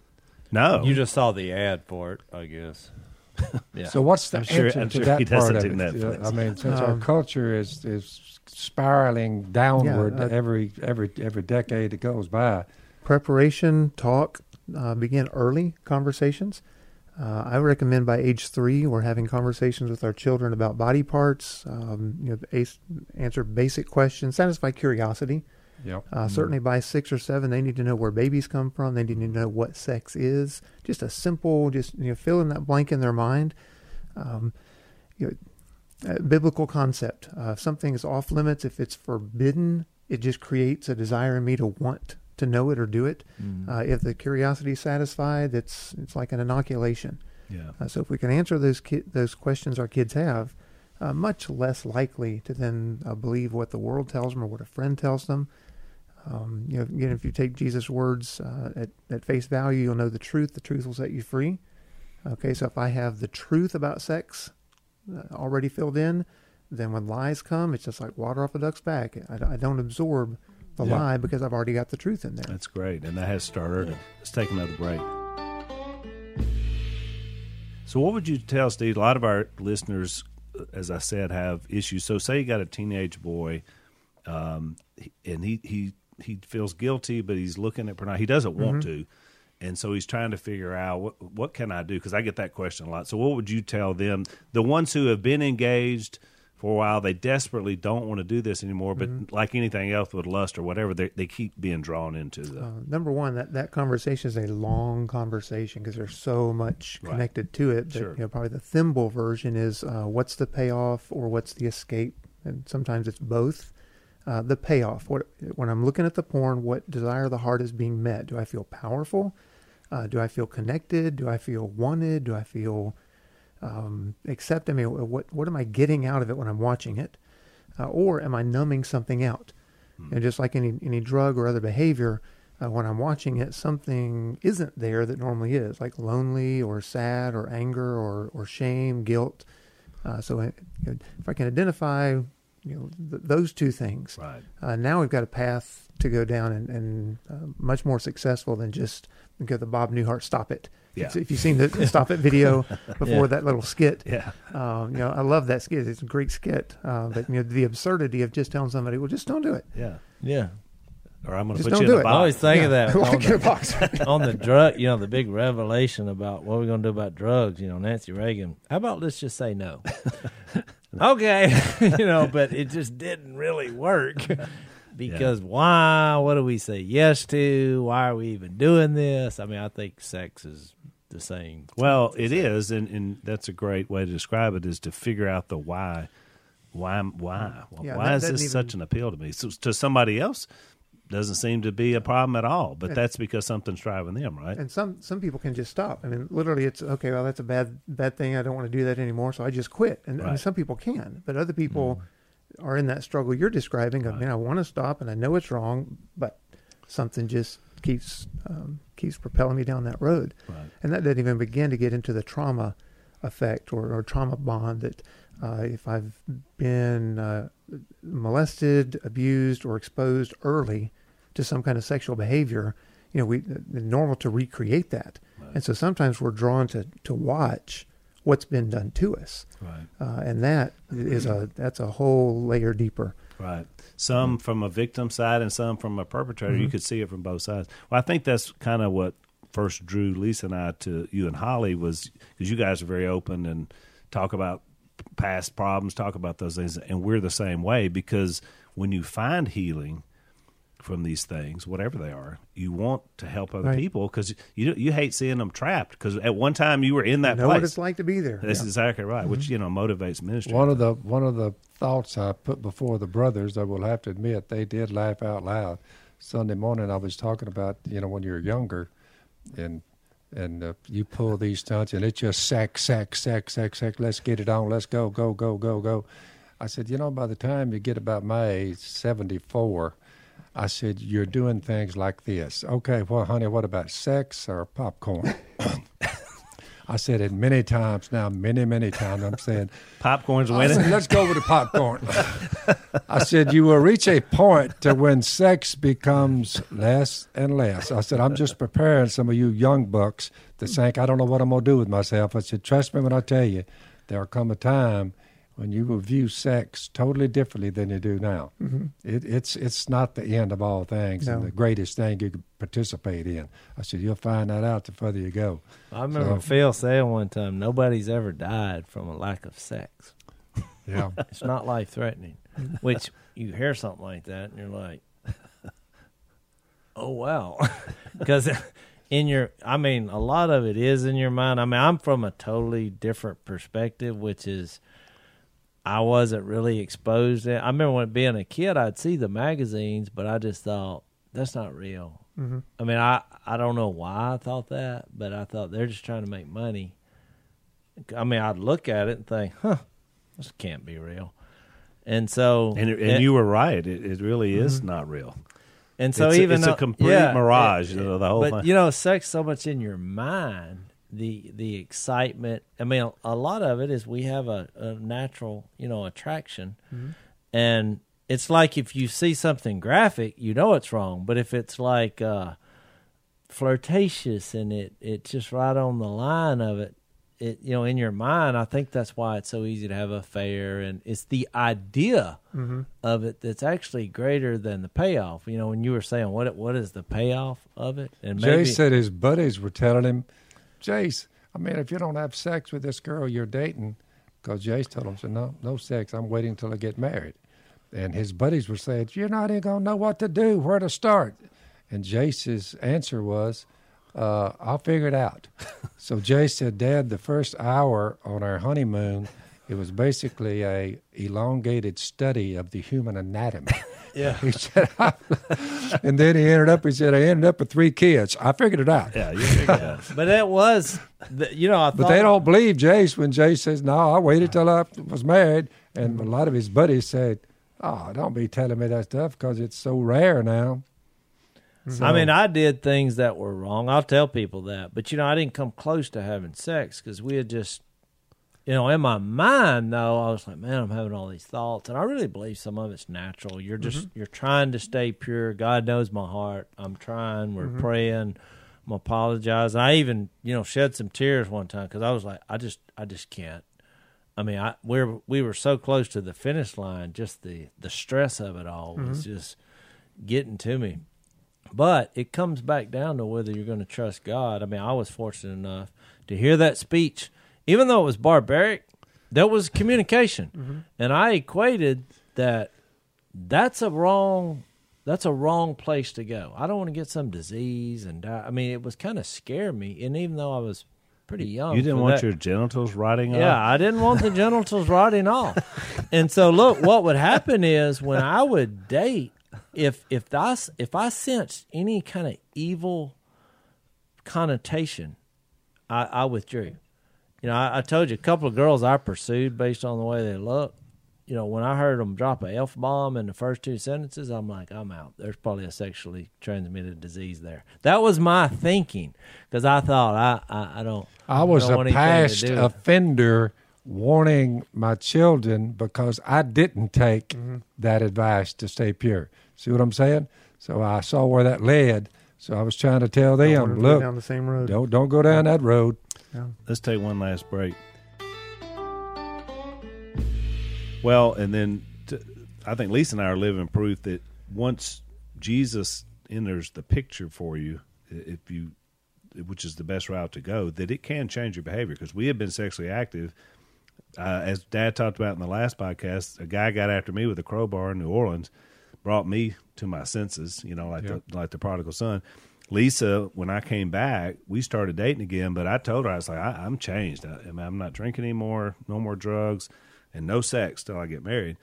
No. You just saw the ad for it, I guess. *laughs* Yeah. So what's the I'm sure- answer I'm to sure that he part of it? Netflix. I mean, since our Um, culture is is spiraling downward uh, every every every decade that goes by. Preparation, talk, uh, begin early conversations. Uh, I recommend by age three, we're having conversations with our children about body parts. Um, you know, ace, answer basic questions, satisfy curiosity. Yep. Uh, Certainly by six or seven, they need to know where babies come from. They need to know what sex is. Just a simple, just you know, fill in that blank in their mind. Um, you know, a biblical concept. Uh, if something is off limits, if it's forbidden, it just creates a desire in me to want to know it or do it. Mm-hmm. Uh, if the curiosity is satisfied, it's it's like an inoculation. yeah. Uh, so if we can answer those ki- those questions our kids have, uh, much less likely to then uh, believe what the world tells them or what a friend tells them. Um, you know, again, if you take Jesus' words uh, at, at face value, you'll know the truth. The truth will set you free. Okay, so if I have the truth about sex uh, already filled in, then when lies come, it's just like water off a duck's back. I, I don't absorb the Yeah. lie because I've already got the truth in there. That's great, and that has started. Let's take another break. So, what would you tell Steve? A lot of our listeners, as I said, have issues. So, say you got a teenage boy, um, and he he he feels guilty, but he's looking at pornography. He doesn't want to, and so he's trying to figure out what what can I do? Because I get that question a lot. So, what would you tell them? The ones who have been engaged for a while, they desperately don't want to do this anymore. But like anything else with lust or whatever, they they keep being drawn into the. Uh, number one, that, that conversation is a long conversation because there's so much Right. connected to it. That, Sure. you know, probably the thimble version is uh, what's the payoff or what's the escape, and sometimes it's both. Uh, the payoff. What when I'm looking at the porn, what desire of the heart is being met? Do I feel powerful? Uh, do I feel connected? Do I feel wanted? Do I feel um, accepted? I mean, what what am I getting out of it when I'm watching it? Uh, or am I numbing something out? And just like any any drug or other behavior, uh, when I'm watching it, something isn't there that normally is, like lonely or sad or anger or or shame, guilt. Uh, so uh, you know, if I can identify, you know, th- those two things, Right. uh, now we've got a path to go down and, and uh, much more successful than just go the Bob Newhart stop it. Yeah. If- If you've seen the *laughs* stop it video before Yeah. that little skit, Yeah. um, you know, I love that skit. It's a great skit. Uh, but you know, the absurdity of just telling somebody, well, just don't do it. Yeah. Yeah. Or I'm going to put you in a it. box. I always think of that Lock *laughs* on in a the, box. *laughs* on the drug, you know, the big revelation about what we're going to do about drugs. You know, Nancy Reagan. How about let's just say no? Okay, *laughs* you know, but it just didn't really work *laughs* because why? What do we say yes to? Why are we even doing this? I mean, I think sex is the same. Well, it is, and, and that's a great way to describe it is to figure out the why. Why? Why? Yeah, why that is doesn't this even- such an appeal to me? So, to somebody else, doesn't seem to be a problem at all. But that's because something's driving them, right? And some some people can just stop. I mean, literally, it's okay. Well, that's a bad bad thing. I don't want to do that anymore, so I just quit. And I mean, some people can, but other people are in that struggle you're describing. Of, Right. man, I want to stop, and I know it's wrong, but something just keeps um, keeps propelling me down that road. Right. And that doesn't even begin to get into the trauma effect or, or trauma bond that uh, if I've been uh, molested, abused, or exposed early to some kind of sexual behavior, you know, we uh, it's normal to recreate that. Right. And so sometimes we're drawn to to watch what's been done to us, Right. uh, and that is a that's a whole layer deeper. Right. Some mm-hmm. from a victim side and some from a perpetrator. You mm-hmm. could see it from both sides. Well, I think that's kind of what first drew Lisa and I to you and Holly was because you guys are very open and talk about past problems, talk about those things, and we're the same way because when you find healing from these things, whatever they are, you want to help other Right. people because you you hate seeing them trapped because at one time you were in that place, know what it's like to be there. That's Yeah. exactly right, which you know motivates ministry. One of the one of the thoughts I put before the brothers, I will have to admit, they did laugh out loud. Sunday morning, I was talking about you know when you're younger, and and uh, you pull these stunts, and it's just sack, sack, sack, sack, sack. Let's get it on. Let's go, go, go, go, go. I said, you know, by the time you get about my age, seventy four. I said, You're doing things like this. Okay, well, honey, what about sex or popcorn? *coughs* I said it many times now, many, many times. I'm saying, *laughs* Popcorn's winning. said, let's go with the popcorn. *laughs* I said, you will reach a point to when sex becomes less and less. I said, I'm just preparing some of you young bucks to think, I don't know what I'm going to do with myself. I said, trust me when I tell you, there'll come a time when you will view sex totally differently than you do now. Mm-hmm. It, it's it's not the end of all things and the greatest thing you can participate in. I said, you'll find that out the further you go. I remember So- Phil saying one time, nobody's ever died from a lack of sex. Yeah. *laughs* It's not life threatening. *laughs* Which you hear something like that and you're like, oh wow, *laughs* because in your, I mean, a lot of it is in your mind. I mean, I'm from a totally different perspective, which is. I wasn't really exposed. To, I remember when being a kid, I'd see the magazines, but I just thought that's not real. hmm I mean, I I don't know why I thought that, but I thought they're just trying to make money. I mean, I'd look at it and think, "Huh, this can't be real." And so, And, and you were right. It, it really is not real. and so it's a- even it's a complete yeah, mirage, it- you know, the whole but thing. you know, sex so much in your mind, the the excitement. I mean, a, a lot of it is we have a, a natural, you know, attraction, and it's like if you see something graphic, you know it's wrong. But if it's like uh, flirtatious and it it's just right on the line of it, it you know in your mind, I think that's why it's so easy to have a affair, and it's the idea of it that's actually greater than the payoff. You know, when you were saying what what is the payoff of it, and maybe Jay said his buddies were telling him, Jase, I mean, if you don't have sex with this girl you're dating, because Jase told him, said, no, no sex. I'm waiting till I get married. And his buddies were saying, you're not even going to know what to do, where to start. And Jase's answer was, uh, I'll figure it out. *laughs* so Jase said, Dad, the first hour on our honeymoon, it was basically a elongated study of the human anatomy. *laughs* Yeah. *laughs* he said, *laughs* and then he ended up. He said, I ended up with three kids. I figured it out. Yeah, you figure it out. but that was, the, you know, I Thought, But they don't believe Jase when Jase says, "No, I waited till I was married." And a lot of his buddies said, "Oh, don't be telling me that stuff because it's so rare now." So, I mean, I did things that were wrong. I'll tell people that, but you know, I didn't come close to having sex because we had just, you know, in my mind though, I was like, man, I'm having all these thoughts, and I really believe some of it's natural. You're just mm-hmm. you're trying to stay pure. God knows my heart. I'm trying. We're mm-hmm. praying. I'm apologizing. I even, you know, shed some tears one time because I was like, I just, I just can't. I mean, I we're we were so close to the finish line. Just the the stress of it all was mm-hmm. just getting to me. But it comes back down to whether you're going to trust God. I mean, I was fortunate enough to hear that speech, even though it was barbaric. There was communication, mm-hmm. and I equated that. That's a wrong. That's a wrong place to go. I don't want to get some disease and die. I mean, it was kind of scared me, and even though I was pretty young, You didn't want that- your genitals rotting yeah, off? I didn't want the genitals rotting off. *laughs* And so, look, what would happen is when I would date, if if I if I sensed any kind of evil connotation, I, I withdrew. You know, I, I told you a couple of girls I pursued based on the way they looked. You know, when I heard them drop an a f bomb in the first two sentences, I'm like, I'm out. There's probably a sexually transmitted disease there. That was my thinking because I thought I I, I don't. I was don't a want anything past do with it. offender, warning my children because I didn't take Mm-hmm. that advice to stay pure. See what I'm saying? So I saw where that led. So I was trying to tell them, to look, down the same road. don't don't go down that road. Yeah. Let's take one last break. Well, and then I think Lisa and I are living proof that once Jesus enters the picture for you, if you, which is the best route to go, that it can change your behavior. Because we have been sexually active, uh, as Dad talked about in the last podcast. A guy got after me with a crowbar in New Orleans, brought me to my senses. You know, like Yep. the like the prodigal son. Lisa, when I came back, we started dating again. But I told her I was like, I, I'm changed. I, I mean, I'm not drinking anymore. No more drugs, and no sex till I get married.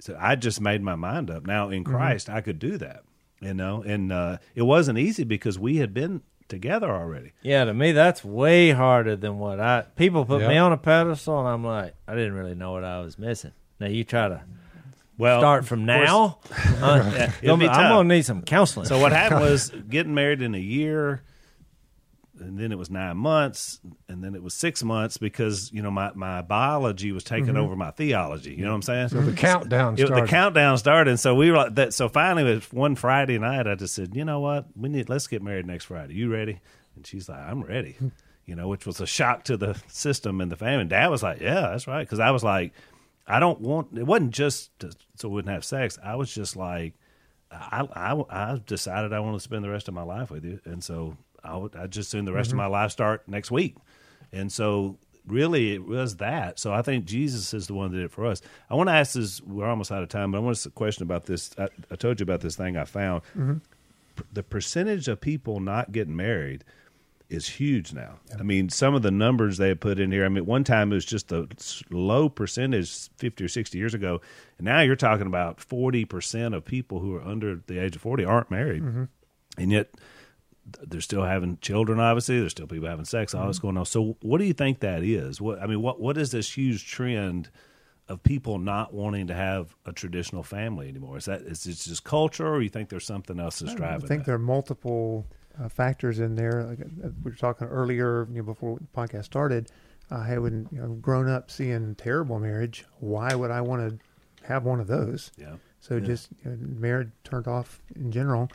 So I just made my mind up. Now in Christ, I could do that. You know, and uh, it wasn't easy because we had been together already. Yeah, to me that's way harder than what I people put me on a pedestal and I'm like, I didn't really know what I was missing. Now you try to Well, start from now. *laughs* Uh, *laughs* Yeah, I'm tough. gonna need some counseling. So what happened was *laughs* getting married in a year, and then it was nine months, and then it was six months because you know my, my biology was taking over my theology. You know what I'm saying? So the countdown It- started. the countdown started, and so we were like that. So finally, it was one Friday night, I just said, you know what, we need let's get married next Friday. You ready? And she's like, I'm ready. You know, which was a shock to the system and the family. And Dad was like, Yeah, that's right, because I was like, I don't want. It wasn't just to, so we wouldn't have sex. I was just like, I, I, I decided I want to spend the rest of my life with you, and so I would I just assume the rest of mm-hmm. my life start next week, and so really it was that. So I think Jesus is the one that did it for us. I want to ask this. We're almost out of time, but I want to ask a question about this. I, I told you about this thing I found. Mm-hmm. P- The percentage of people not getting married is huge now. I mean, some of the numbers they had put in here. I mean, one time it was just a low percentage, fifty or sixty years ago, and now you're talking about forty percent of people who are under the age of forty aren't married, mm-hmm. and yet they're still having children. Obviously, there's still people having sex. All that's mm-hmm. going on. So, what do you think that is? What I mean, what what is this huge trend? Of people not wanting to have a traditional family anymore, is that is it just culture, or you think there's something else that's I driving? I think that? there are multiple uh, factors in there. Like uh, we were talking earlier, you know, before the podcast started. I haven't you know, grown up seeing terrible marriage. Why would I want to have one of those? Yeah. So Yeah. just you know, marriage turned off in general.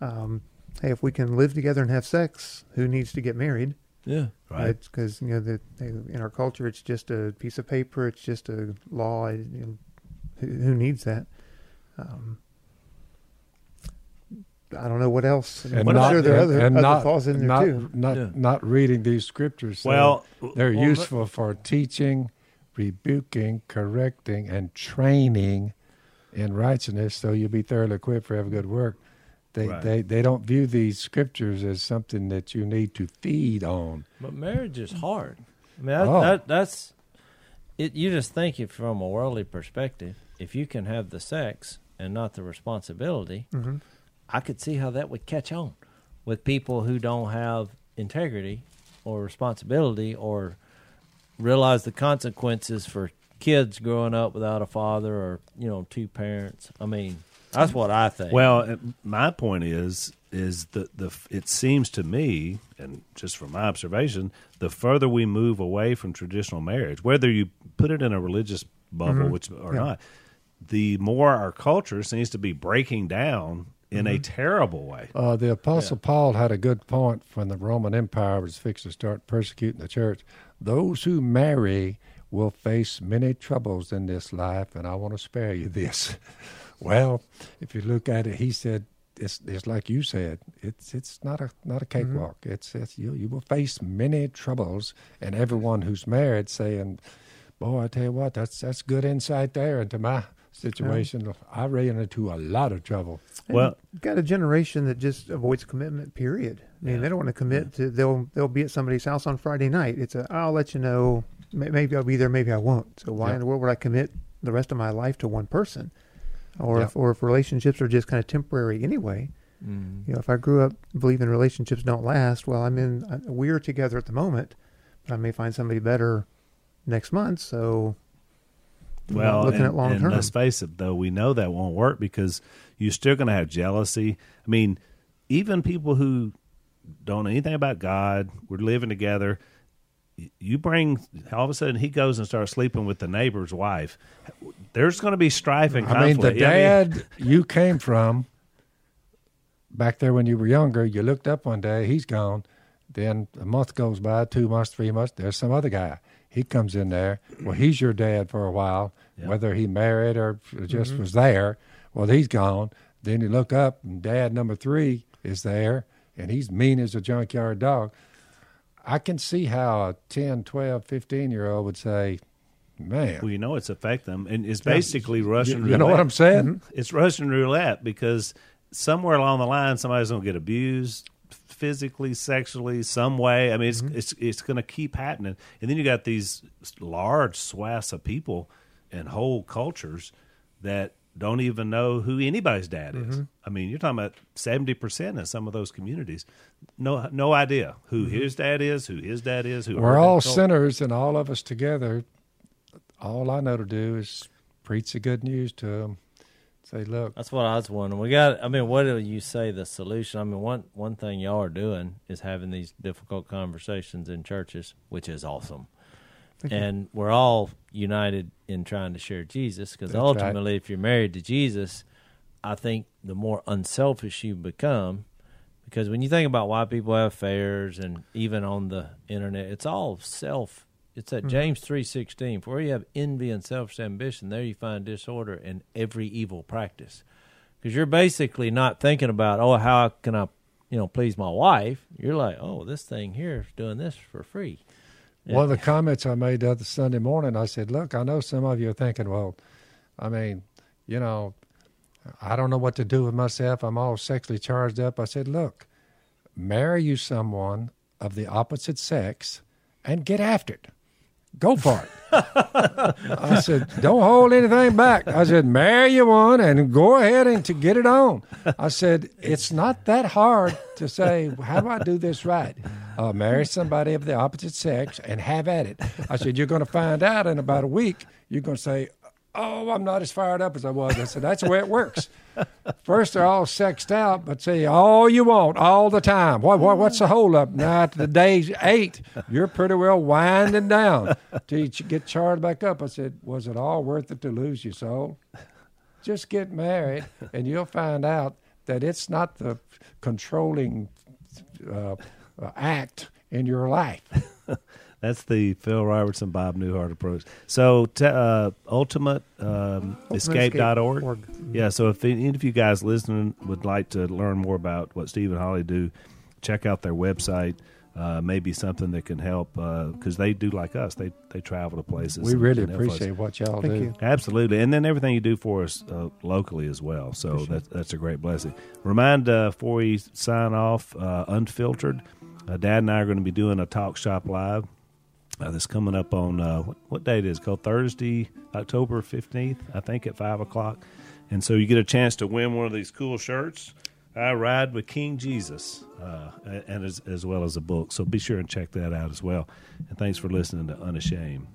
Um, hey, if we can live together and have sex, who needs to get married? Yeah. Right. Because you know that in our culture, it's just a piece of paper. It's just a law. You know, who, who needs that? Um, I don't know what else. I'm not- sure there are other, and other not, thoughts in there not, too. Not, Yeah. not reading these scriptures. so Well, they're well, useful for teaching, rebuking, correcting, and training in righteousness, so you'll be thoroughly equipped for every good work. They, Right. they, they don't view these scriptures as something that you need to feed on. But marriage is hard. I mean, that, Oh. that, that's it. You just think it from a worldly perspective. If you can have the sex and not the responsibility, hmm I could see how that would catch on with people who don't have integrity or responsibility or realize the consequences for kids growing up without a father or you know two parents. I mean, that's what I think. Well, uh, my point is is the the it seems to me, and just from my observation, the further we move away from traditional marriage, whether you put it in a religious bubble, which or Yeah. not, the more our culture seems to be breaking down in a terrible way. Uh, the Apostle Paul had a good point when the Roman Empire was fixed to start persecuting the church. Those who marry will face many troubles in this life, and I want to spare you this. *laughs* well, if you look at it, he said, it's, it's like you said. It's it's not a not a cakewalk. It's it's you you will face many troubles, and everyone who's married saying, "Boy, I tell you what, that's that's good insight there into my situation. I ran into a lot of trouble." Well, got a generation that just avoids commitment. Period. I mean, Yeah. they don't want to commit to. They'll they'll be at somebody's house on Friday night. It's a. I'll let you know. Maybe I'll be there. Maybe I won't. So why Yeah. in the world would I commit the rest of my life to one person? Or Yeah. if or if relationships are just kind of temporary anyway. Mm. You know, if I grew up believing relationships don't last, well, I'm in. I- We're together at the moment, but I may find somebody better next month. So I'm not well, looking and, at long term. let's face it, though, we know that won't work because you're still going to have jealousy. I mean, even people who don't know anything about God, we're living together. You bring all of a sudden he goes and starts sleeping with the neighbor's wife. There's going to be strife and conflict. I mean, the I mean, dad you came from back there when you were younger, you looked up one day, he's gone. Then a month goes by, two months, three months, there's some other guy. He comes in there. Well, he's your dad for a while, Yeah. whether he married or just mm-hmm. was there. Well, he's gone. Then you look up, and dad number three is there, and he's mean as a junkyard dog. I can see how a 10, 12, 15 year old would say, man. well, you know it's affect them, and it's basically Russian you, roulette. you know what I'm saying? Mm-hmm. It's Russian roulette because somewhere along the line somebody's going to get abused physically, sexually, some way. I mean, it's mm-hmm. it's it's going to keep happening, and then you got these large swaths of people and whole cultures that don't even know who anybody's dad is. Mm-hmm. I mean, you're talking about seventy percent in some of those communities, no no idea who mm-hmm. his dad is, who his dad is, who We're all sinners, and all of us together. All I know to do is preach the good news to them. Say, look, That's what I was wondering. We got. I mean, what do you say the solution? I mean, one one thing y'all are doing is having these difficult conversations in churches, which is awesome. And we're all united in trying to share Jesus because That's right. ultimately, if you're married to Jesus, I think the more unselfish you become, because when you think about why people have affairs and even on the internet, it's all self. It's at mm-hmm. James three sixteen. For where you have envy and selfish ambition, there you find disorder and every evil practice. Because you're basically not thinking about, oh, how can I, you know, please my wife? You're like, oh, this thing here is doing this for free. one of the *laughs* comments I made the other Sunday morning, I said, look, I know some of you are thinking, well, I mean, you know, I don't know what to do with myself. I'm all sexually charged up. I said, look, marry you someone of the opposite sex and get after it. Go for it. I said, don't hold anything back. I said, marry you one and go ahead and to get it on. I said, it's not that hard to say, how do I do this right? Uh, marry somebody of the opposite sex and have at it. I said, you're going to find out in about a week. You're going to say, Oh, I'm not as fired up as I was. I said, That's the way it works. *laughs* First, they're all sexed out, but say all you want all the time. What, what what's the hold up? Now, the day's eight, you're pretty well winding down till you get charged back up. I said, Was it all worth it to lose your soul? Just get married, and you'll find out that it's not the controlling uh, act in your life. *laughs* That's the Phil Robertson, Bob Newhart approach. So, t- uh, ultimate um, escape.org. Org. Yeah, so if any of you guys listening would like to learn more about what Steve and Holly do, check out their website. Uh, maybe something that can help because they do like us. They they travel to places. We really can help us. appreciate what y'all Thank do. you. Absolutely, and then everything you do for us uh, locally as well. So that, that's a great blessing. Remind uh, before we sign off, uh, unfiltered. Uh, Dad and I are going to be doing a talk shop live. Uh, that's coming up on uh, what, date is it? called Thursday, October fifteenth, I think at five o'clock. And so you get a chance to win one of these cool shirts. I ride with King Jesus, uh, and as, as well as a book. So be sure and check that out as well. And thanks for listening to Unashamed.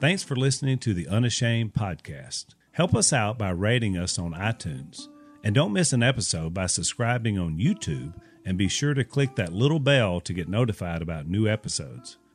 Thanks for listening to the Unashamed podcast. Help us out by rating us on iTunes. And don't miss an episode by subscribing on YouTube and be sure to click that little bell to get notified about new episodes.